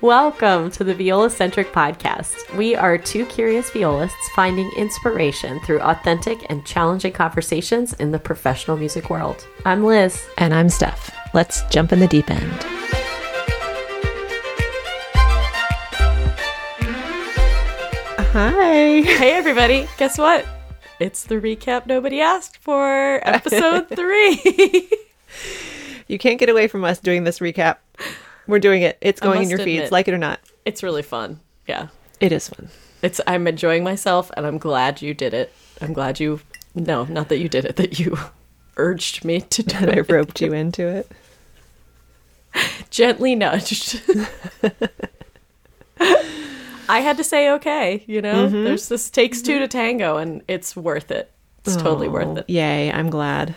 Welcome to the Viola Centric Podcast. We are two curious violists finding inspiration through authentic and challenging conversations in the professional music world. I'm Liz. And I'm Steph. Let's jump in the deep end. Hi. Hey, everybody. Guess what? It's the recap nobody asked for, episode three. You can't get away from us doing this recap. We're doing it. It's going in your feeds, admit. like it or not. it's really fun. Yeah. It is fun. It's I'm enjoying myself and I'm glad you did it. I'm glad you no, not that you did it, that you urged me to do And I roped you into it. Gently nudged. I had to say okay, you know? Mm-hmm. There's this takes two to tango and it's worth it. It's totally worth Oh, it. Yay, I'm glad.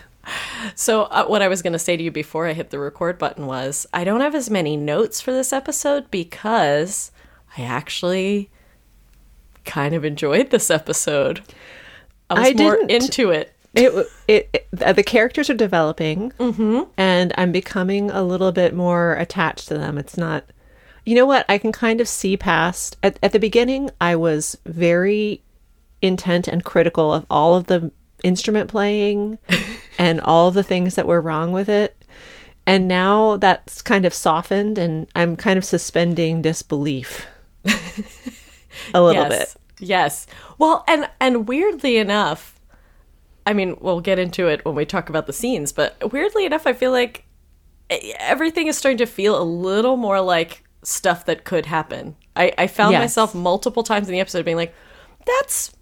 So, uh, what I was going to say to you before I hit the record button was I don't have as many notes for this episode because I actually kind of enjoyed this episode. I was I more didn't. into it. It, it, it the characters are developing, Mm-hmm. and I'm becoming a little bit more attached to them. It's not, you know what? I can kind of see past. At, at the beginning, I was very intent and critical of all of the instrument playing and all the things that were wrong with it. And now that's kind of softened, and I'm kind of suspending disbelief a little yes. bit. Yes. Well, and and weirdly enough, I mean, we'll get into it when we talk about the scenes, but weirdly enough, I feel like everything is starting to feel a little more like stuff that could happen. I, I found Yes. myself multiple times in the episode being like, that's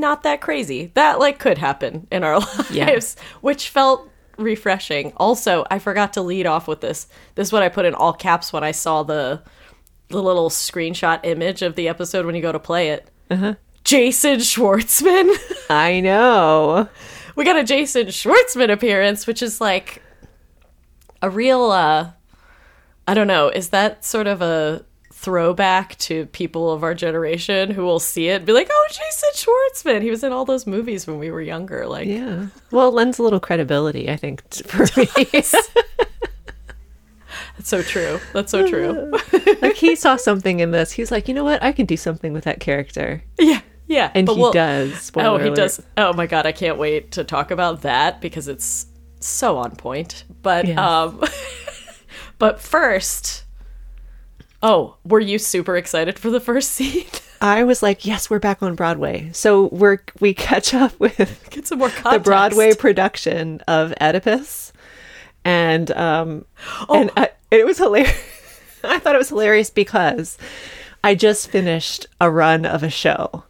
not that crazy. That like could happen in our lives, Yeah. which felt refreshing. Also, I forgot to lead off with this. This is what I put in all caps when I saw the the little screenshot image of the episode when you go to play it. Uh-huh. Jason Schwartzman. I know. we got a Jason Schwartzman appearance, which is like a real uh I don't know, is that sort of a throwback to people of our generation who will see it and be like, "Oh, Jason Schwartzman. He was in all those movies when we were younger." Like Yeah. Well, it lends a little credibility, I think, for me. That's so true. That's so true. like he saw something in this. He's like, you know what? I can do something with that character, yeah. Yeah. and he we'll- does. Oh, he alert. does. Oh my god, I can't wait to talk about that because it's so on point. But Yes. um but first Oh, were you super excited for the first scene? I was like, yes, we're back on Broadway. So we're we catch up with Get some more the. Broadway production of Oedipus, and um, Oh. and I, it was hilarious. I thought it was hilarious because I just finished a run of a show,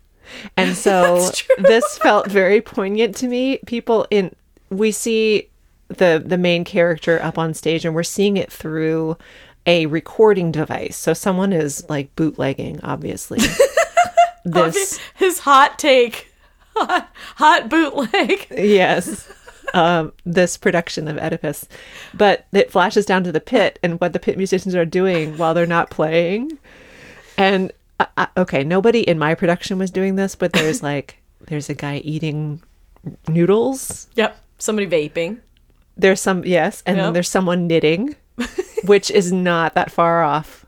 and so this felt very poignant to me. People in we see the the main character up on stage, and we're seeing it through a recording device. So someone is like bootlegging, obviously. this his hot take. Hot, hot bootleg. yes um this production of oedipus but it flashes down to the pit and what the pit musicians are doing while they're not playing and uh, uh, okay nobody in my production was doing this but there's like there's a guy eating noodles Yep. Somebody vaping. there's some yes and Yep. then there's someone knitting which is not that far off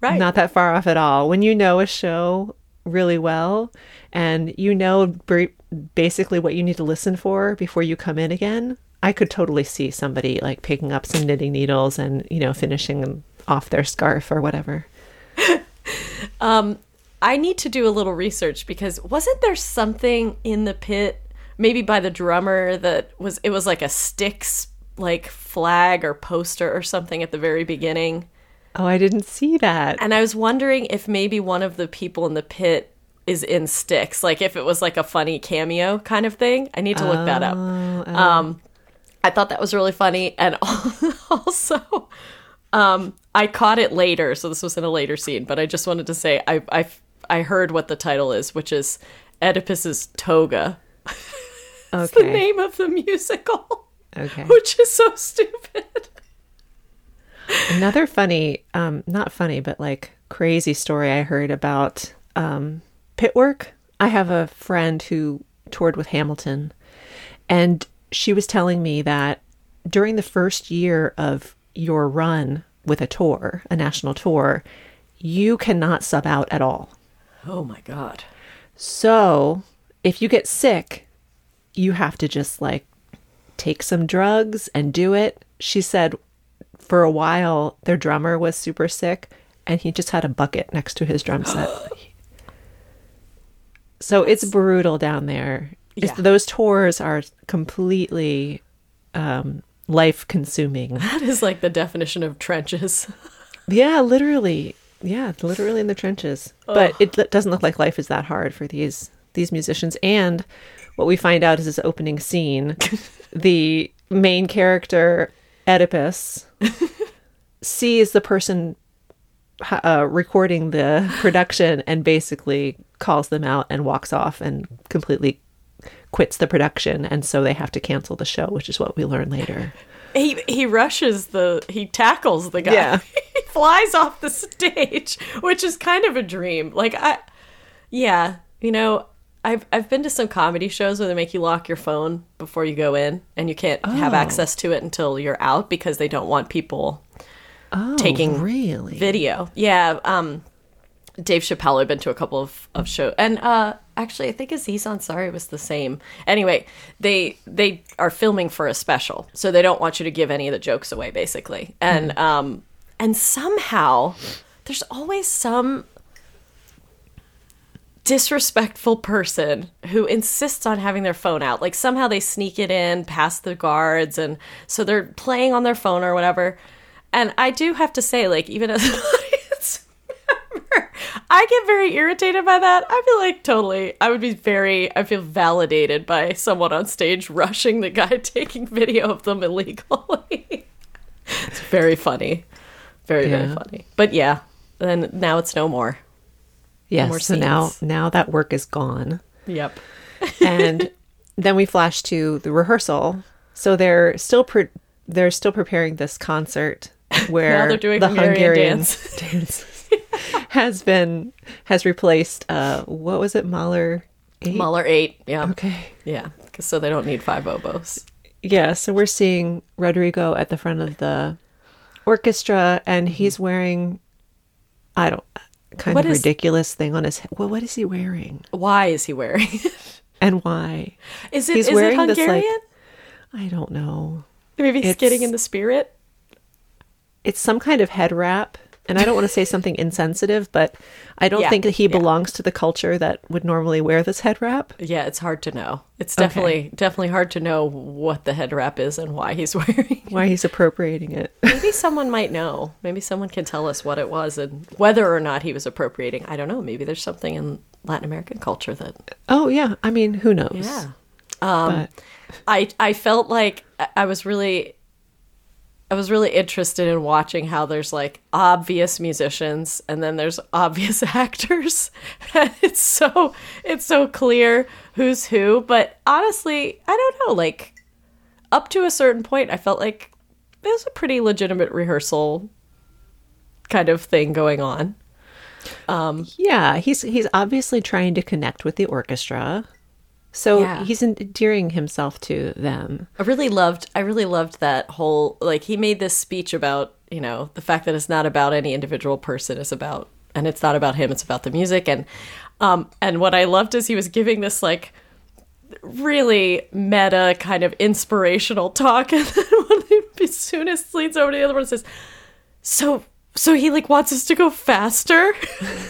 Right. not that far off at all. When you know a show really well and you know br- basically what you need to listen for before you come in again, I could totally see somebody like picking up some knitting needles and, you know, finishing off their scarf or whatever. Um, I need to do a little research because wasn't there something in the pit, maybe by the drummer, that was it was like a Styx like flag or poster or something at the very beginning, Oh, I didn't see that. and I was wondering if maybe one of the people in the pit is in Styx, like if it was like a funny cameo kind of thing. I need to look that up. Um, I thought that was really funny, and also. Um, I caught it later, so this was in a later scene. But I just wanted to say I I I heard what the title is, which is Oedipus's toga. It's the name of the musical, Okay. which is so stupid. Another funny, um, not funny, but like crazy story I heard about um, pit work. I have a friend who toured with Hamilton, and she was telling me that during the first year of your run with a tour, a national tour, you cannot sub out at all. Oh my god. So if you get sick, you have to just like take some drugs and do it. She said for a while their drummer was super sick and he just had a bucket next to his drum set. so it's brutal down there. Yeah. those tours are completely um, life consuming. That is like the definition of trenches. Yeah, literally. Yeah, literally in the trenches. But it doesn't look like life is that hard for these these musicians. And what we find out is this opening scene, the main character Oedipus sees the person uh, recording the production and basically calls them out and walks off and completely quits the production and so they have to cancel the show which is what we learn later He he rushes the he tackles the guy. Yeah. he flies off the stage, which is kind of a dream. Like I yeah, you know, I've I've been to some comedy shows where they make you lock your phone before you go in and you can't have Oh. access to it until you're out because they don't want people oh Taking really video. Yeah, um Dave Chappelle had been to a couple of, of shows and uh actually I think Aziz Ansari was the same. Anyway, they they are filming for a special, so they don't want you to give any of the jokes away basically. And um and somehow there's always some disrespectful person who insists on having their phone out. Like somehow they sneak it in past the guards and so they're playing on their phone or whatever. And I do have to say, like, even as an audience member, I get very irritated by that. I feel like totally, I would be very, I feel validated by someone on stage rushing the guy taking video of them illegally. it's very funny. Very, very funny. But yeah, then now it's no more. Yes more so now scenes. now that work is gone Yep. and then we flash to the rehearsal. So they're still pre- they're still preparing this concert where they're doing the Hungarian Hungarian dance. dance has been has replaced uh what was it Mahler eight? Mahler 8. Yeah. Okay. Yeah. 'cause- So they don't need five oboes. Yeah, so we're seeing Rodrigo at the front of the orchestra and he's wearing I don't kind What of is- ridiculous thing on his head. Well, what is he wearing? Why is he wearing it? And why? Is it, He's is it wearing this, like- Hungarian? I don't know. Maybe he's it's- getting in the spirit? it's some kind of head wrap and i don't want to say something insensitive but i don't Yeah, think that he yeah. belongs to the culture that would normally wear this head wrap Yeah, it's hard to know. It's Okay. definitely definitely hard to know what the head wrap is and why he's wearing. it. why he's appropriating it Maybe someone might know. Maybe someone can tell us what it was and whether or not he was appropriating. I don't know. Maybe there's something in Latin American culture that oh yeah i mean who knows yeah. Um, but I I felt like I was really I was really interested in watching how there's like obvious musicians and then there's obvious actors. It's so it's so clear who's who, but honestly, I don't know, like up to a certain point I felt like it was a pretty legitimate rehearsal kind of thing going on. Um, yeah he's he's obviously trying to connect with the orchestra so Yeah. he's endearing himself to them I really loved I really loved that whole like he made this speech about, you know, the fact that it's not about any individual person, it's about and it's not about him, it's about the music and um and what I loved is he was giving this like really meta kind of inspirational talk and then when he, as soon as leans over to the other one and says, So so he like wants us to go faster?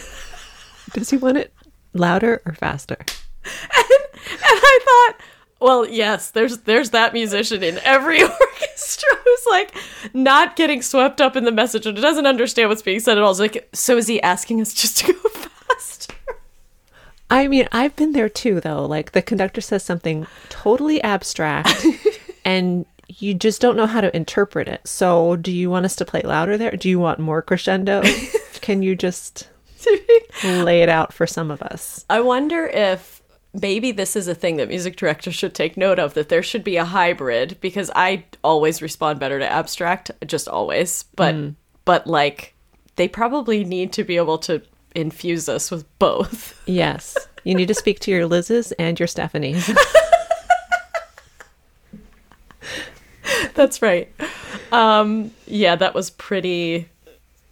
does he want it louder or faster And I thought, well, yes, there's there's that musician in every orchestra who's like not getting swept up in the message and doesn't understand what's being said at all. It's like, so is he asking us just to go faster? I mean, I've been there too, though. Like the conductor says something totally abstract, and you just don't know how to interpret it. So, do you want us to play louder there? Do you want more crescendo? Can you just lay it out for some of us? I wonder if maybe this is a thing that music directors should take note of that there should be a hybrid because I always respond better to abstract, just always. But but like they probably need to be able to infuse us with both. Yes. You need to speak to your Liz's and your Stephanie's. That's right. Um, Yeah, that was pretty.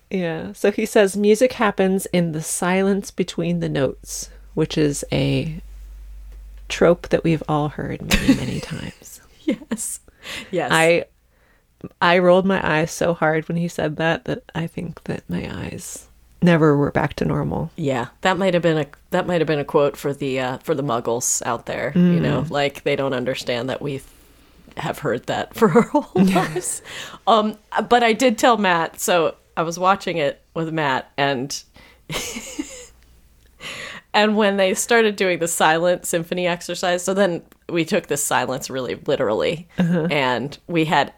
Yeah. So he says music happens in the silence between the notes, which is a trope that we've all heard many, many times. Yes. Yes. I I rolled my eyes so hard when he said that that I think that my eyes never were back to normal. Yeah, that might have been a that might have been a quote for the uh, for the Muggles out there. You know, like they don't understand that we have heard that for our whole lives. Um, but I did tell Matt. So I was watching it with Matt, and and when they started doing the silent symphony exercise, so then we took this silence really literally, uh-huh. and we had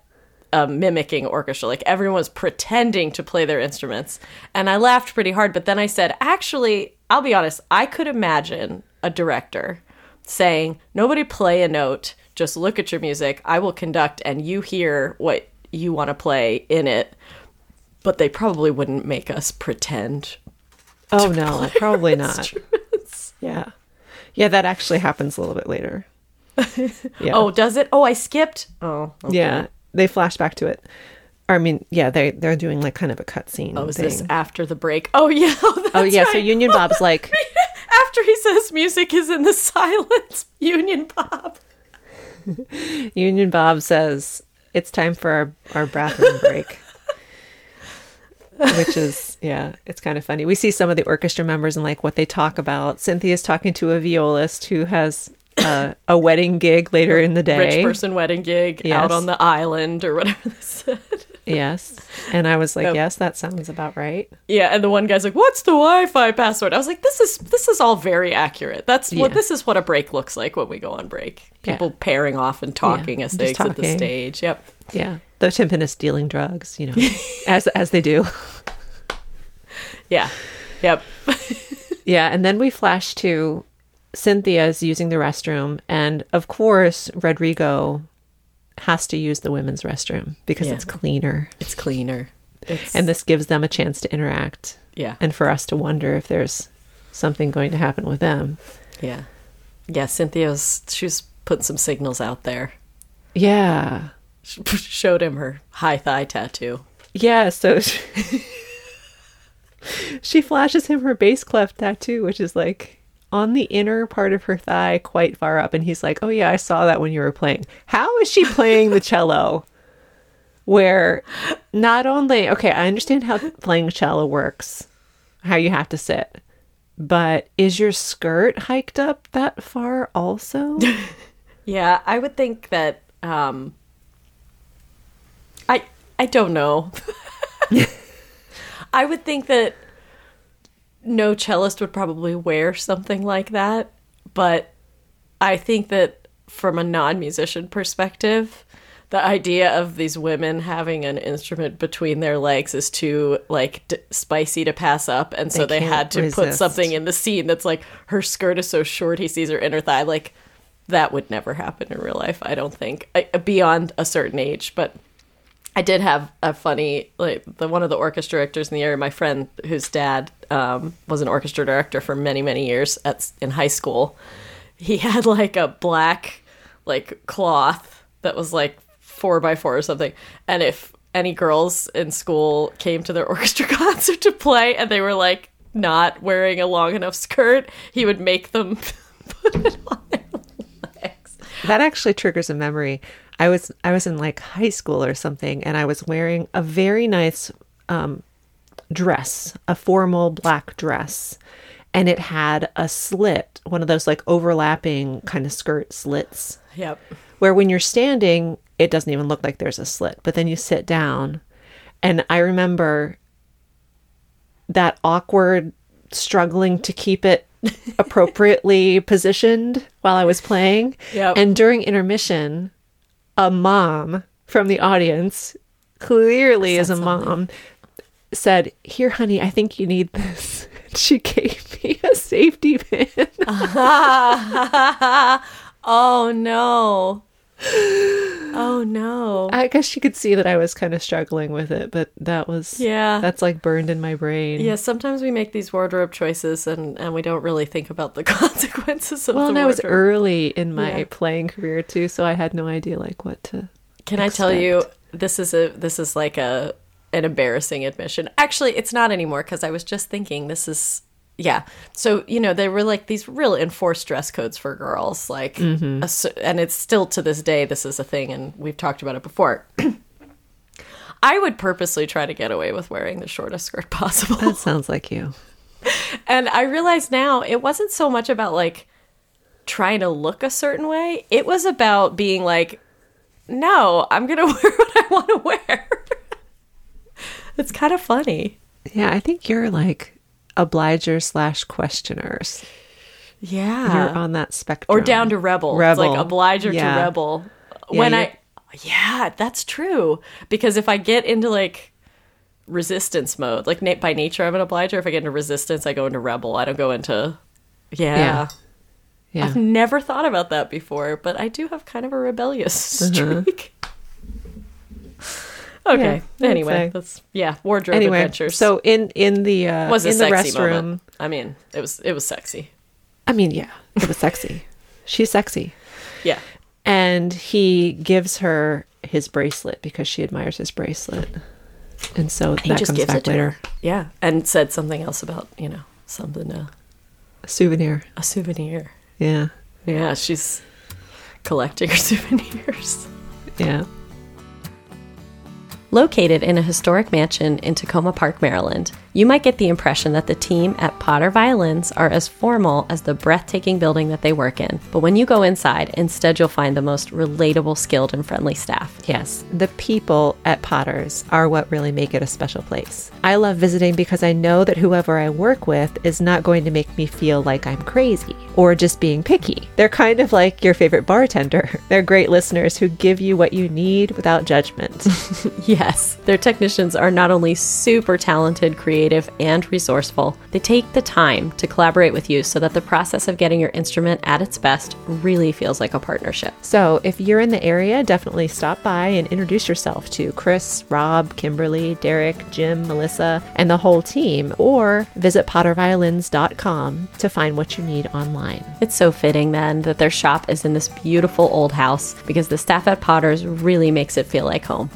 a mimicking orchestra. Like everyone was pretending to play their instruments. And I laughed pretty hard, but then I said, actually, I'll be honest, I could imagine a director saying, nobody play a note, just look at your music. I will conduct and you hear what you want to play in it. But they probably wouldn't make us pretend. Oh no, probably not. Yeah. Yeah, that actually happens a little bit later. Yeah. Oh, does it? Oh, I skipped. Oh, okay. Yeah. They flash back to it. I mean, yeah, they they're doing like kind of a cutscene. Oh, is thing. this after the break? Oh, yeah. Oh, Oh yeah, so. Union Bob's like after he says music is in the silence, Union Bob. Union Bob says it's time for our, our bathroom break. Which is yeah, it's kind of funny. We see some of the orchestra members and like what they talk about. Cynthia's talking to a violist who has uh, a wedding gig later in the day. Rich person wedding gig Yes. out on the island or whatever they said. Yes. And I was like, yes, that sounds about right. Yeah, and the one guy's like, "What's the Wi-Fi password?" I was like, "This is this is all very accurate. That's what Yeah. this is what a break looks like when we go on break. Yeah. People pairing off and talking as they exit the stage. Yep. Yeah. The timpanist dealing drugs, you know, as as they do. Yeah. Yep. Yeah, and then we flash to Cynthia's using the restroom, and of course, Rodrigo has to use the women's restroom because Yeah. it's cleaner. It's cleaner. It's And this gives them a chance to interact yeah. and for us to wonder if there's something going to happen with them. Yeah. Yeah, Cynthia's she's putting some signals out there. Yeah. She showed him her high thigh tattoo. Yeah, so she, she flashes him her bass clef tattoo, which is like on the inner part of her thigh, quite far up. And he's like, Oh, yeah, I saw that when you were playing. How is she playing the cello? Where not only, okay, I understand how playing cello works, how you have to sit, but is your skirt hiked up that far also? Yeah, I would think that um I I don't know. I would think that no cellist would probably wear something like that, but I think that from a non-musician perspective, the idea of these women having an instrument between their legs is too like d- spicy to pass up, and so They they, had to put something in the scene that's like her skirt is so short he sees her inner thigh. Like that would never happen in real life. I don't think I, beyond a certain age, but. I did have a funny like the one of the orchestra directors in the area. My friend, whose dad um, was an orchestra director for many many years at in high school, he had like a black like cloth that was like four by four or something. And if any girls in school came to their orchestra concert to play and they were like not wearing a long enough skirt, he would make them put it on their legs. That actually triggers a memory. I was I was in like high school or something, and I was wearing a very nice um, dress, a formal black dress, and it had a slit, one of those like overlapping kind of skirt slits, Yep. where when you're standing, it doesn't even look like there's a slit, but then you sit down, and I remember that awkward struggling to keep it appropriately positioned while I was playing. Yep. And during intermission, a mom from the audience, clearly is a mom, said, Here, honey, I think you need this. She gave me a safety pin. Oh no. Oh no. I guess she could see that I was kind of struggling with it, but that was, Yeah. that's like burned in my brain. Yeah, sometimes we make these wardrobe choices and, and we don't really think about the consequences of Well, the and I was early in my Yeah. playing career too, so I had no idea like what to. Can I tell you this is a this is like a an embarrassing admission. Actually, it's not anymore because I was just thinking this is yeah. So you know there were like these real enforced dress codes for girls, like, mm-hmm. a s and it's still to this day this is a thing, and we've talked about it before. I would purposely try to get away with wearing the shortest skirt possible. That sounds like you. And I realize now it wasn't so much about like trying to look a certain way. It was about being like, no, I'm going to wear what I want to wear. it's kind of funny. Yeah, I think you're like obliger slash questioners. Yeah. You're on that spectrum. or down to rebel. It's Rebel. like obliger Yeah. to rebel. Yeah, when I Yeah, that's true. Because if I get into like resistance mode, like na- by nature I'm an obliger, if I get into resistance, I go into rebel. I don't go into yeah. Yeah. Yeah. I've never thought about that before, but I do have kind of a rebellious Uh-huh. Okay. Yeah, anyway, that's yeah, wardrobe Anyway, adventures. so in in the uh, was a in the sexy restroom, moment. I mean, it was it was sexy. I mean, yeah, it was sexy. She's sexy. Yeah. And he gives her his bracelet because she admires his bracelet. And so He that just comes gives back later. Yeah, and said something else about you know something uh, A souvenir. a souvenir. Yeah. Yeah, she's collecting her souvenirs. Yeah. Located in a historic mansion in Takoma Park, Maryland, you might get the impression that the team at Potter Violins are as formal as the breathtaking building that they work in. But when you go inside, instead you'll find the most relatable, skilled, and friendly staff. Yes, the people at Potter's are what really make it a special place. I love visiting because I know that whoever I work with is not going to make me feel like I'm crazy or just being picky. They're kind of like your favorite bartender. They're great listeners who give you what you need without judgment. Yes, their technicians are not only super talented, creative, and resourceful, they take the time to collaborate with you so that the process of getting your instrument at its best really feels like a partnership. so, if you're in the area, definitely stop by and introduce yourself to Chris, Rob, Kimberly, Derek, Jim, Melissa, and the whole team, or visit potterviolins.com to find what you need online. It's so fitting then that their shop is in this beautiful old house because the staff at Potter's really makes it feel like home.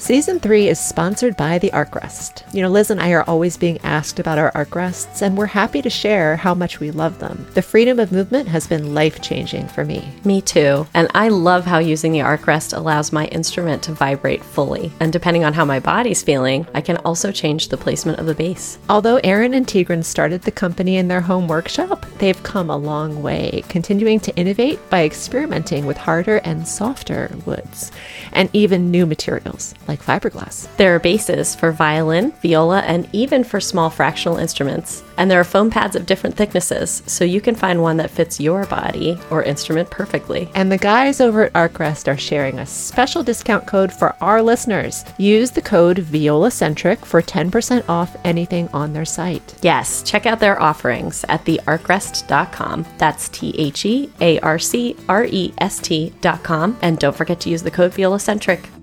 Season 3 is sponsored by the Arc Rest. You know, Liz and I are always being asked about our Arc Rests, and we're happy to share how much we love them. The freedom of movement has been life changing for me. Me too. And I love how using the arc rest allows my instrument to vibrate fully. And depending on how my body's feeling, I can also change the placement of the bass. Although Aaron and Tigran started the company in their home workshop, they've come a long way, continuing to innovate by experimenting with harder and softer woods, and even new materials like fiberglass. There are bases for violin, viola, and even for small fractional instruments. And there are foam pads of different thicknesses, so you can find one that fits your body or instrument perfectly. And the guys over at ArcRest are sharing a special discount code for our listeners. Use the code ViolaCentric for 10% off anything on their site. Yes, check out their offerings at thearcrest.com. That's T H E A R C R E S T.com. And don't forget to use the code ViolaCentric.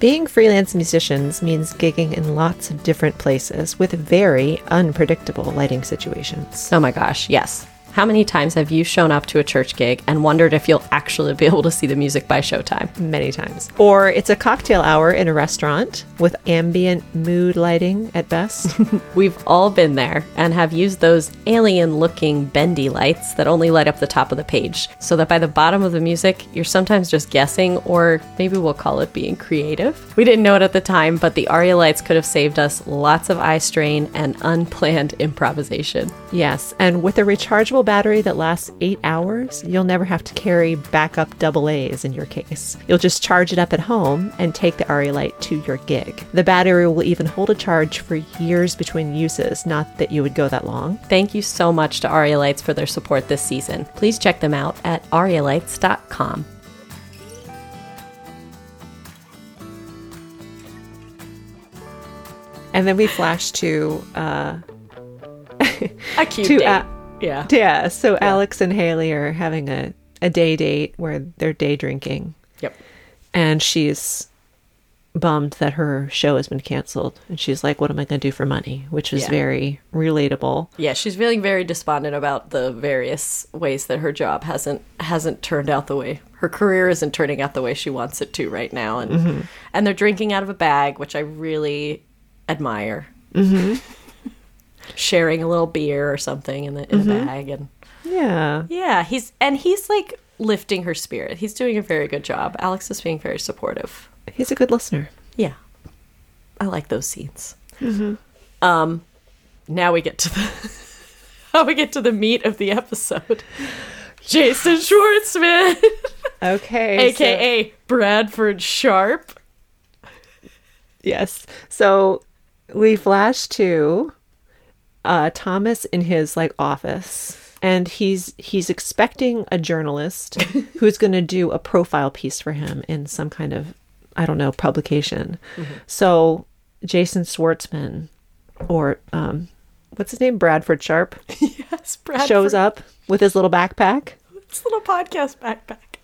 Being freelance musicians means gigging in lots of different places with very unpredictable lighting situations. Oh my gosh, yes. How many times have you shown up to a church gig and wondered if you'll actually be able to see the music by showtime? Many times. Or it's a cocktail hour in a restaurant with ambient mood lighting at best. We've all been there and have used those alien looking bendy lights that only light up the top of the page, so that by the bottom of the music, you're sometimes just guessing, or maybe we'll call it being creative. We didn't know it at the time, but the Aria lights could have saved us lots of eye strain and unplanned improvisation. yes, and with a rechargeable battery that lasts eight hours, you'll never have to carry backup double A's in your case. You'll just charge it up at home and take the Light to your gig. The battery will even hold a charge for years between uses, not that you would go that long. Thank you so much to Aria Lights for their support this season. Please check them out at arialights.com. And then we flash to uh A cute to date. uh, yeah. yeah, so Alex and Haley are having a, a day date where they're day drinking. Yep. and she's bummed that her show has been canceled. And she's like, What am I going to do for money? Which is Yeah. very relatable. Yeah, she's feeling very despondent about the various ways that her job hasn't hasn't turned out the way her career isn't turning out the way she wants it to right now, and and they're drinking out of a bag, which I really admire. Mm-hmm. Sharing a little beer or something in the in a bag, and Yeah. yeah, he's and he's like lifting her spirit. He's doing a very good job. Alex is being very supportive. He's a good listener. Yeah, I like those scenes. Um, now we get to the how we get to the meat of the episode. Jason Schwartzman, Okay. aka Bradford Sharp. Yes. So we flash to uh, Thomas in his like office, and he's he's expecting a journalist who's going to do a profile piece for him in some kind of I don't know publication. So Jason Schwartzman, or um, what's his name, Bradford Sharp, Yes, Bradford. shows up with his little backpack, His little podcast backpack.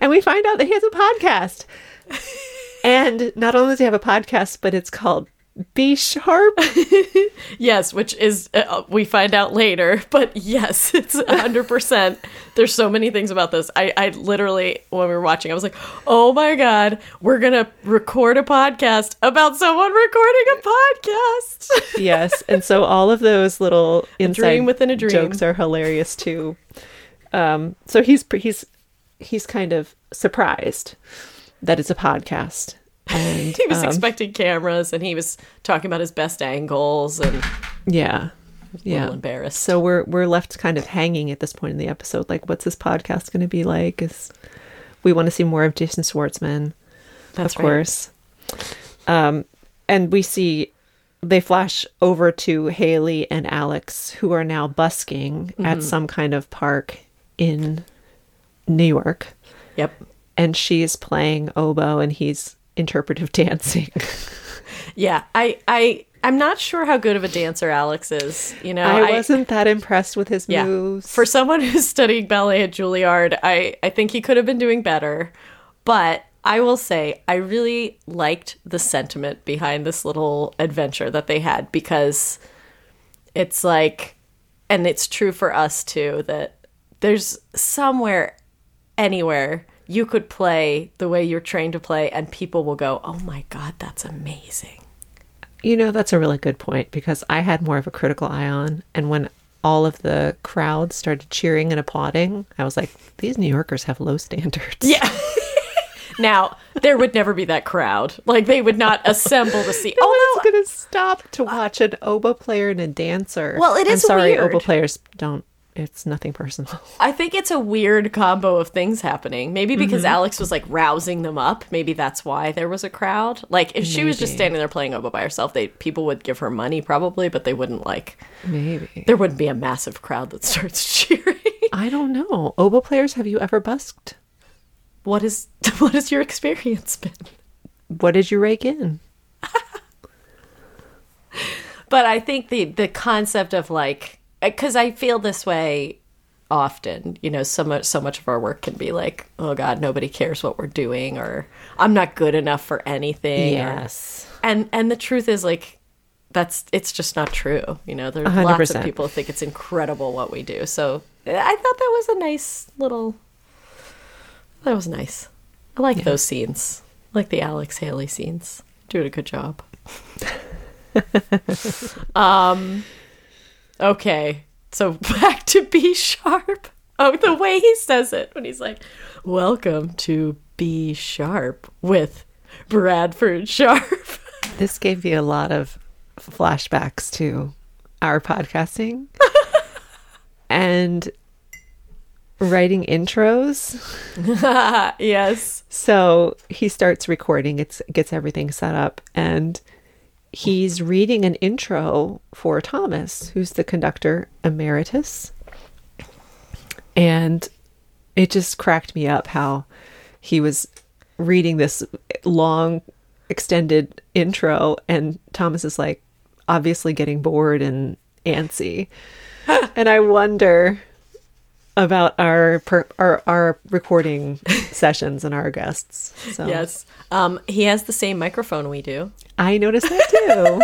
and we find out that he has a podcast. and not only does he have a podcast, but it's called Be Sharp. Yes, which is uh, we find out later, but yes, it's hundred percent. There's so many things about this. I, I literally when we were watching, I was like, "Oh my god, we're gonna record a podcast about someone recording a podcast." yes, and so all of those little inside dream within a dream. jokes are hilarious too. Um, so he's he's he's kind of surprised that it's a podcast, and he was um, expecting cameras, and he was talking about his best angles, and yeah, yeah. embarrassed. So we're we're left kind of hanging at this point in the episode. Like, what's this podcast going to be like? Is we want to see more of Jason Schwartzman, That's of right. course. Um, and we see they flash over to Haley and Alex, who are now busking Mm-hmm. at some kind of park in New York, Yep. and she's playing oboe and he's interpretive dancing. Yeah. I I I'm not sure how good of a dancer Alex is. You know, I wasn't that impressed with his Yeah. moves. For someone who's studying ballet at Juilliard, I, I think he could have been doing better. But I will say, I really liked the sentiment behind this little adventure that they had because it's like, and it's true for us too, that there's somewhere, anywhere, you could play the way you're trained to play, and people will go, oh my God, that's amazing. You know, that's a really good point because I had more of a critical eye on. And when all of the crowd started cheering and applauding, I was like, these New Yorkers have low standards. Yeah. now, there would never be that crowd. Like, they would not assemble to see. No Oh, one's going to stop to watch an oboe player and a dancer. Well, it is I'm sorry, weird. oboe players don't. It's nothing personal. I think it's a weird combo of things happening. Maybe because Mm-hmm. Alex was like rousing them up. Maybe that's why there was a crowd. Like, if she was just standing there playing oboe by herself, they people would give her money probably, but they wouldn't like. Maybe. There wouldn't be a massive crowd that starts cheering. I don't know. Oboe players, have you ever busked? what is what has your experience been? What did you rake in? but I think the the concept of like because I feel this way often. You know, so much so much of our work can be like, oh God, nobody cares what we're doing, or I'm not good enough for anything. or- and and the truth is like that's it's just not true. You know, there's hundred lots of people think it's incredible what we do. So I thought that was a nice little. That was nice. I like those scenes. I like the Alex Haley scenes. Doing a good job. um. Okay, so back to B sharp. Oh, the way he says it when he's like, "Welcome to B sharp with Bradford Sharp." This gave me a lot of flashbacks to our podcasting and writing intros. yes. So he starts recording, it's gets everything set up, and he's reading an intro for Thomas, who's the conductor emeritus. And it just cracked me up how he was reading this long, extended intro, and Thomas is like obviously getting bored and antsy. and I wonder about our per, our our recording sessions and our guests. So Yes. Um, he has the same microphone we do. I noticed that too.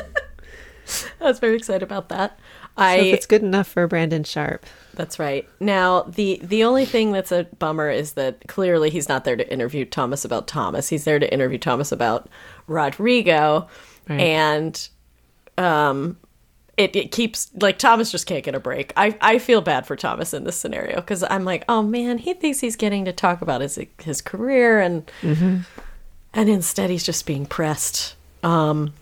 I was very excited about that. so I if it's good enough for Brandon Sharp. That's right. Now, the the only thing that's a bummer is that clearly he's not there to interview Thomas about Thomas. He's there to interview Thomas about Rodrigo, Right. and um, it it keeps like Thomas just can't get a break. I I feel bad for Thomas in this scenario because I'm like, oh man, he thinks he's getting to talk about his his career, and and instead he's just being pressed. Um,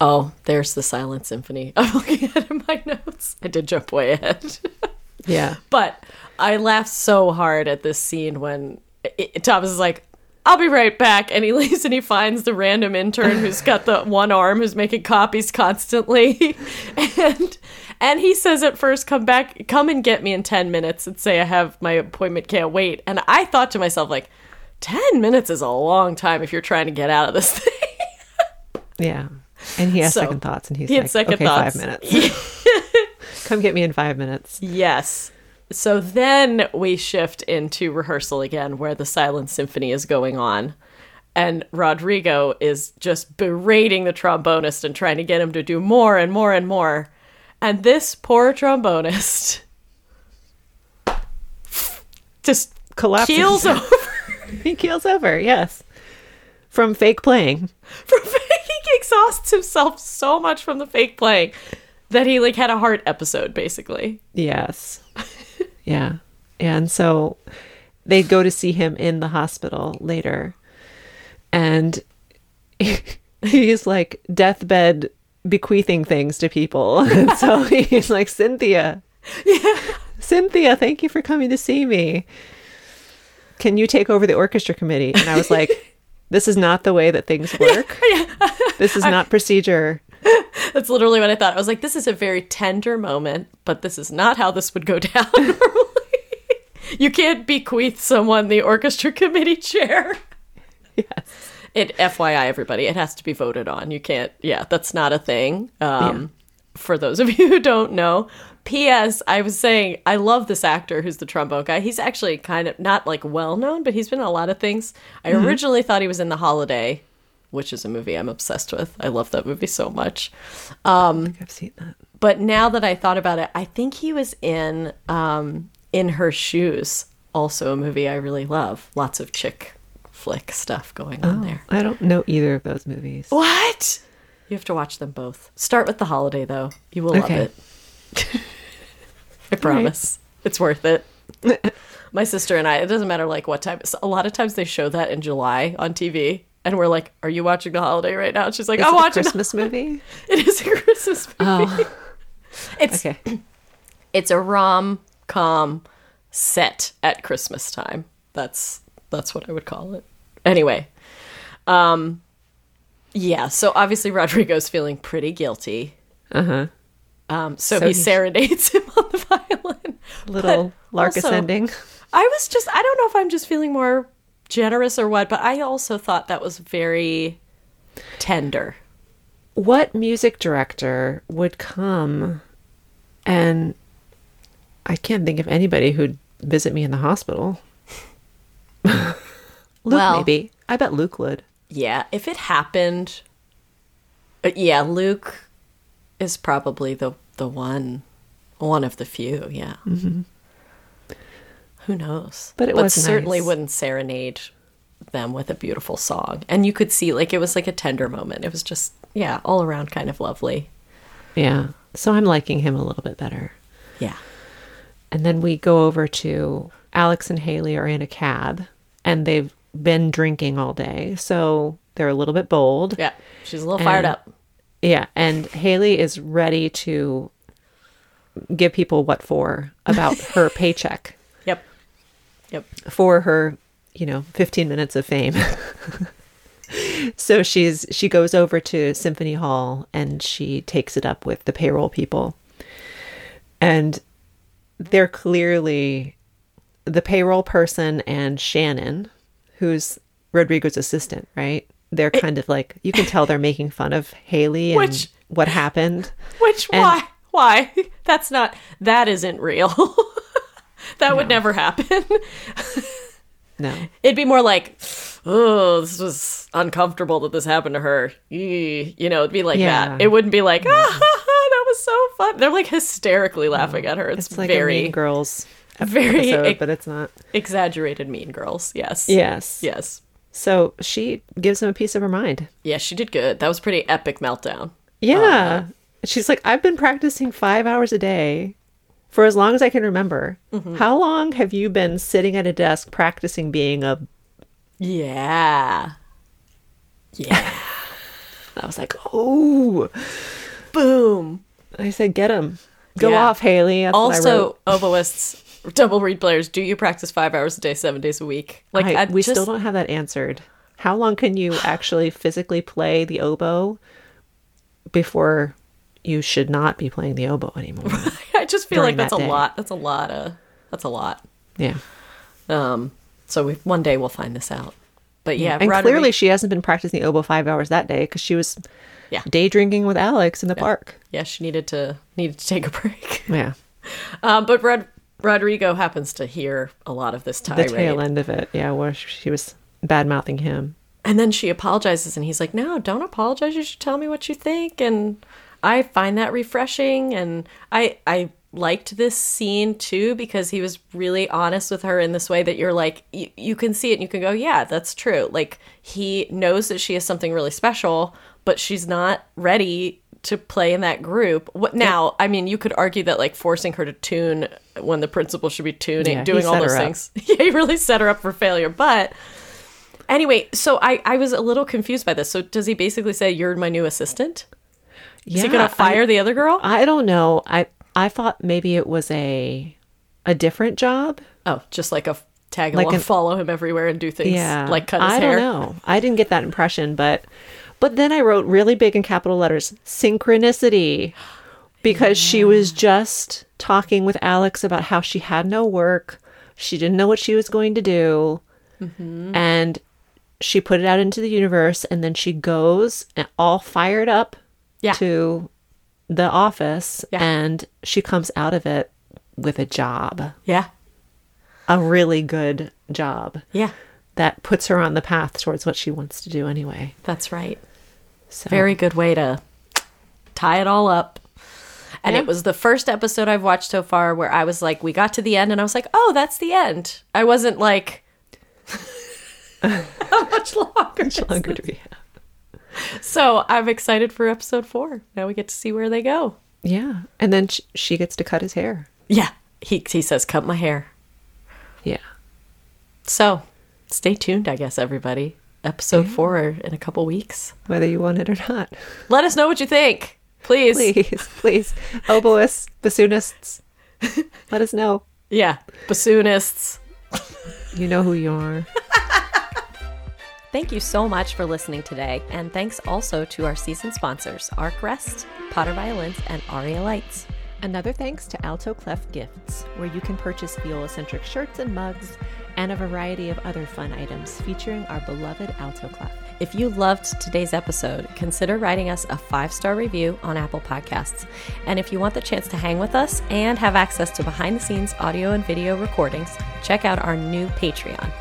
oh, there's the Silent Symphony. I'm looking at in my notes. I did jump way ahead. Yeah. But I laughed so hard at this scene when it, Thomas is like, I'll be right back. And he leaves and he finds the random intern who's got the one arm who's making copies constantly. and and he says at first, come back, come and get me in 10 minutes and say I have my appointment, can't wait. And I thought to myself, like, 10 minutes is a long time if you're trying to get out of this thing. Yeah. And he has So, second thoughts and he's he like, second okay, thoughts. five minutes. Come get me in five minutes. Yes. So then we shift into rehearsal again, where the Silent Symphony is going on. And Rodrigo is just berating the trombonist and trying to get him to do more and more and more. And this poor trombonist just Collapses. keels over he keels over, yes. From fake playing. from he exhausts himself so much from the fake playing that he like had a heart episode basically. Yes. Yeah. And so they go to see him in the hospital later. And he's like deathbed bequeathing things to people. And so he's like, Cynthia. Yeah. Cynthia, thank you for coming to see me. Can you take over the orchestra committee? And I was like, this is not the way that things work. This is not procedure. That's literally what I thought. I was like, this is a very tender moment, but this is not how this would go down normally. you can't bequeath someone the orchestra committee chair. Yes. It FYI everybody, it has to be voted on. You can't yeah, that's not a thing. Um for those of you who don't know. P.S. I was saying I love this actor who's the trombone guy. He's actually kind of not like well known, but he's been in a lot of things. I originally thought he was in The Holiday, which is a movie I'm obsessed with. I love that movie so much. Um, I've seen that. but now that I thought about it, I think he was in um, In Her Shoes, also a movie I really love. Lots of chick flick stuff going on there. I don't know either of those movies. What? You have to watch them both. Start with The Holiday, though. You will Okay. love it. I promise. It's worth it. My sister and I, it doesn't matter like what time. A lot of times they show that in July on TV. And we're like, "Are you watching the holiday right now?" And she's like, Is "I'm it a watching." the-" Christmas movie. It is a Christmas movie. Oh, It's okay. it's a rom com set at Christmas time. That's that's what I would call it. Anyway, um, yeah. So obviously Rodrigo's feeling pretty guilty. Uh huh. Um, so, So he he's- serenades him on the violin. Little But lark also- ascending. I was just I don't know if I'm just feeling more generous or what, but I also thought that was very tender. What music director would come and I can't think of anybody who'd visit me in the hospital. Luke, Well- maybe. I bet Luke would. Yeah, if it happened, uh, yeah, Luke is probably the the one, one of the few. Yeah. Mm-hmm. Who knows? But it was certainly nice. wouldn't serenade them with a beautiful song, and you could see like it was like a tender moment. It was just yeah, all around kind of lovely. Yeah. So I'm liking him a little bit better. Yeah. And then we go over to Alex and Haley are in a cab and they've been drinking all day. So they're a little bit bold. Yeah, she's a little fired up. Yeah, and Haley is ready to give people what for about her paycheck Yep. Yep. for her, you know, 15 minutes of fame. so she's she goes over to Symphony Hall and she takes it up with the payroll people. And they're clearly the payroll person and Shannon, who's Rodrigo's assistant, right? They're kind of like you can tell they're making fun of Haley and Which- what happened. Which And- why Why? That's not, that isn't real. that would never happen. No. It'd be more like, oh, this was uncomfortable that this happened to her. Eee. You know, it'd be like Yeah. that. It wouldn't be like, ah, that was so fun. They're like hysterically laughing at her. It's, It's like a very, Mean Girls very episode, ex- but it's not. exaggerated mean girls. Yes. Yes. Yes. So she gives him a piece of her mind. Yeah, she did good. That was pretty epic meltdown. Yeah. Um, She's like, I've been practicing five hours a day for as long as I can remember. Mm-hmm. How long have you been sitting at a desk practicing being a. Yeah. Yeah. I was like, oh. Boom. I said, get him. Go Yeah. off, Hailey. That's what I wrote. Also, oboists, double reed players, do you practice five hours a day, seven days a week? Like, I- we just, still don't have that answered. How long can you actually physically play the oboe before you should not be playing the oboe anymore? I just feel like that's a that day. lot. That's a lot. Of, that's a lot. yeah. Um, so we one day we'll find this out. But yeah, And Roderick- clearly she hasn't been practicing the oboe five hours that day because she was Yeah. day drinking with Alex in the park. yeah, she needed to needed to take a break. Yeah. Um, but Rod, Rodrigo happens to hear a lot of this The tail end of it. Yeah. Where she was bad mouthing him. and then she apologizes, and he's like, "No, don't apologize. You should tell me what you think." And I find that refreshing, and I I liked this scene too because he was really honest with her in this way that you're like you, you can see it and you can go yeah that's true like he knows that she is something really special but she's not ready to play in that group what now i mean you could argue that like forcing her to tune when the principal should be tuning Yeah, doing all those things yeah he really set her up for failure but anyway so i i was a little confused by this so does he basically say you're my new assistant Yeah. is he gonna fire the other girl I don't know. I I thought maybe it was a a different job. Oh, just like a tag Like along, an- follow him everywhere and do things Yeah. like cut his I hair. don't know. I didn't get that impression, but but then I wrote really big in capital letters synchronicity because she was just talking with Alex about how she had no work. She didn't know what she was going to do. Mm-hmm. And she put it out into the universe and then she goes and all fired up Yeah. to the office Yeah. and she comes out of it with a job. Yeah, A really good job yeah, that puts her on the path towards what she wants to do anyway. that's right. So Very good way to tie it all up. And Yeah. it was the first episode I've watched so far where I was like, we got to the end, and I was like, oh, that's the end. I wasn't like, how much longer? is longer do we have? So I'm excited for episode four. Now we get to see where they go. Yeah, and then sh- she gets to cut his hair. Yeah, he he says, cut my hair. Yeah, So stay tuned, I guess, everybody. Episode four in a couple weeks. whether you want it or not. Let us know what you think, please. Please, please, oboists, bassoonists, let us know. Yeah, bassoonists. You know who you are. Thank you so much for listening today, and thanks also to our season sponsors, Arkrest, Potter Violins, and Aria Lights. Another thanks to Alto Clef Gifts, where you can purchase viola-centric shirts and mugs, and a variety of other fun items featuring our beloved Alto Clef. If you loved today's episode, consider writing us a five star review on Apple Podcasts. And if you want the chance to hang with us and have access to behind the scenes audio and video recordings, check out our new Patreon.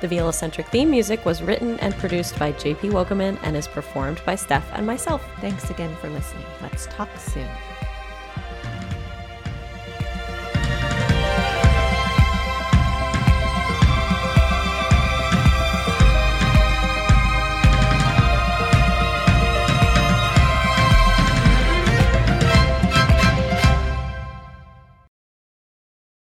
The Viola Centric theme music was written and produced by JP Wokeman and is performed by Steph and myself. Thanks again for listening. Let's talk soon.